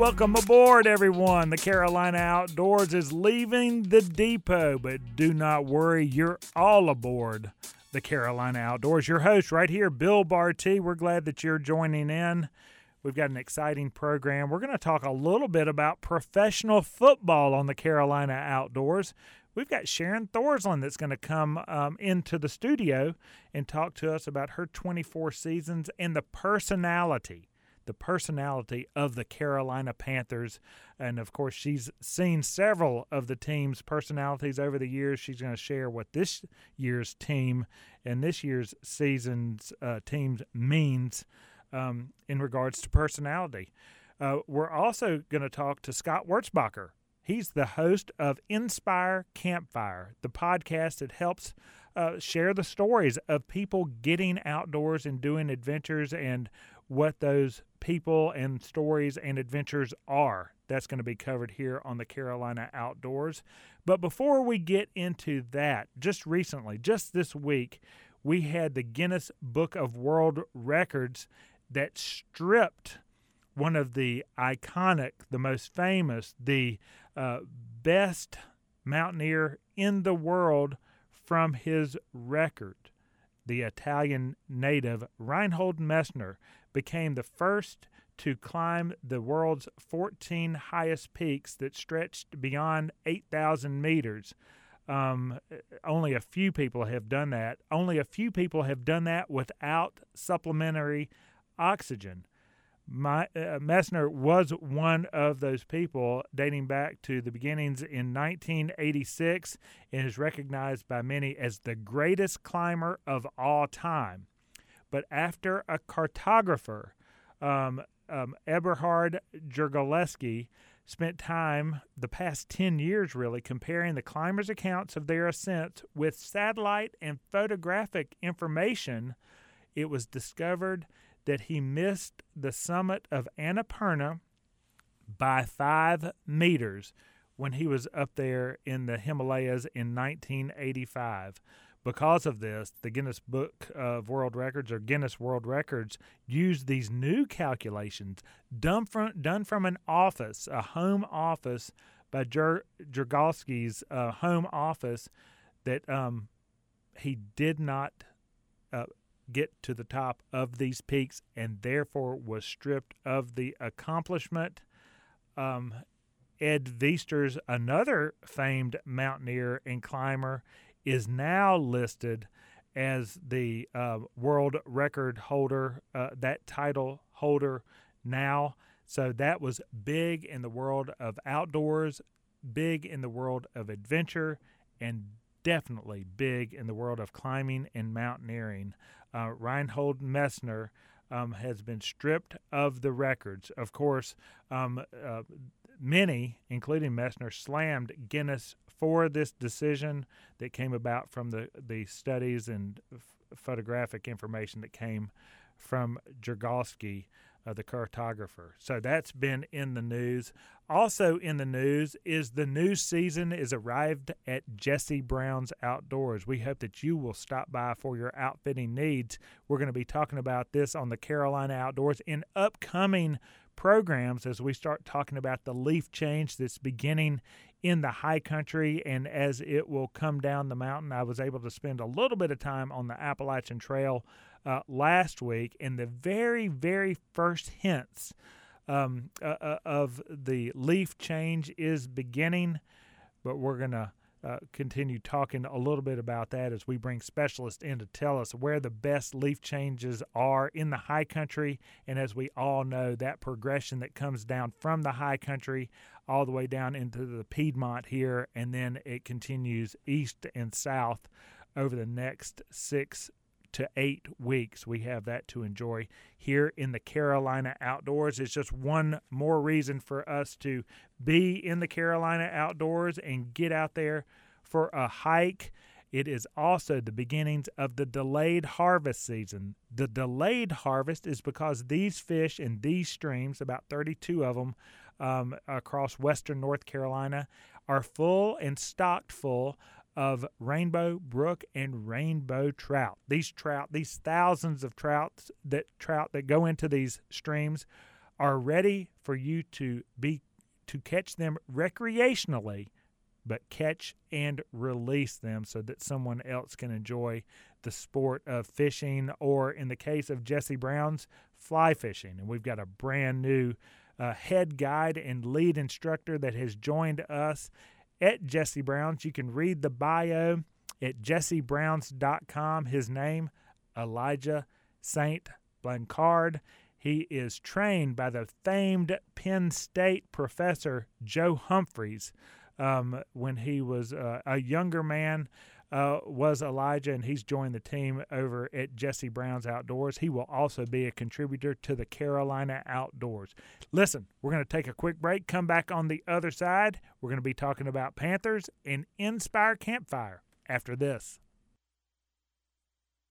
Welcome aboard, everyone. The Carolina Outdoors is leaving the depot, but do not worry, you're all aboard the Carolina Outdoors. Your host right here, Bill Barty. We're glad that you're joining in. We've got an exciting program. We're going to talk a little bit about professional football on the Carolina Outdoors. We've got Sharon Thorsland that's going to come um, into the studio and talk to us about her 24 seasons and the personality the personality of the Carolina Panthers. And of course, she's seen several of the team's personalities over the years. She's going to share what this year's team and this year's season's uh, teams means um, in regards to personality. Uh, we're also going to talk to Scott Wurzbacher. He's the host of Inspire Campfire, the podcast that helps uh, share the stories of people getting outdoors and doing adventures and what those people and stories and adventures are. That's going to be covered here on the Carolina Outdoors. But before we get into that, just recently, just this week, we had the Guinness Book of World Records that stripped one of the iconic, the most famous, the uh, best mountaineer in the world from his record. The Italian native Reinhold Messner became the first to climb the world's 14 highest peaks that stretched beyond 8,000 meters. Um, only a few people have done that. Only a few people have done that without supplementary oxygen. My, uh, Messner was one of those people dating back to the beginnings in 1986 and is recognized by many as the greatest climber of all time. But after a cartographer, um, um, Eberhard Jurgaleski, spent time the past 10 years really comparing the climbers' accounts of their ascents with satellite and photographic information, it was discovered that he missed the summit of Annapurna by five meters when he was up there in the Himalayas in 1985. Because of this, the Guinness Book of World Records or Guinness World Records used these new calculations done from, done from an office, a home office by Jer- uh, home office that um, he did not uh, get to the top of these peaks and therefore was stripped of the accomplishment. Um, Ed Viesturs, another famed mountaineer and climber, is now listed as the uh, world record holder, uh, that title holder now. So that was big in the world of outdoors, big in the world of adventure, and definitely big in the world of climbing and mountaineering. Uh, Reinhold Messner um, has been stripped of the records. Of course, um, uh, many, including Messner, slammed Guinness for this decision that came about from the, the studies and photographic information that came from Jurgalski uh, the cartographer. So that's been in the news. Also in the news is the new season is arrived at Jesse Brown's Outdoors. We hope that you will stop by for your outfitting needs. We're going to be talking about this on the Carolina Outdoors in upcoming programs as we start talking about the leaf change that's beginning in the high country and as it will come down the mountain. I was able to spend a little bit of time on the Appalachian Trail uh, last week, and the very, very first hints um, uh, uh, of the leaf change is beginning, but we're going to uh, continue talking a little bit about that as we bring specialists in to tell us where the best leaf changes are in the high country. And as we all know, that progression that comes down from the high country all the way down into the Piedmont here, and then it continues east and south over the next six to eight weeks. We have that to enjoy here in the Carolina outdoors. It's just one more reason for us to be in the Carolina outdoors and get out there for a hike. It is also the beginnings of the delayed harvest season. The delayed harvest is because these fish in these streams, about 32 of them um, across western North Carolina, are full and stocked full of rainbow brook and rainbow trout. These trout, these thousands of trout that trout that go into these streams are ready for you to be to catch them recreationally, but catch and release them so that someone else can enjoy the sport of fishing, or in the case of Jesse Brown's, fly fishing. And we've got a brand new uh, head guide and lead instructor that has joined us at Jesse Brown's. You can read the bio at jessebrowns.com. His name, Elijah St. Blancard. He is trained by the famed Penn State professor Joe Humphreys um, when he was uh, a younger man. Uh, was Elijah, and he's joined the team over at Jesse Brown's Outdoors. He will also be a contributor to the Carolina Outdoors. Listen, we're going to take a quick break, come back on the other side. We're going to be talking about Panthers and Inspire Campfire after this.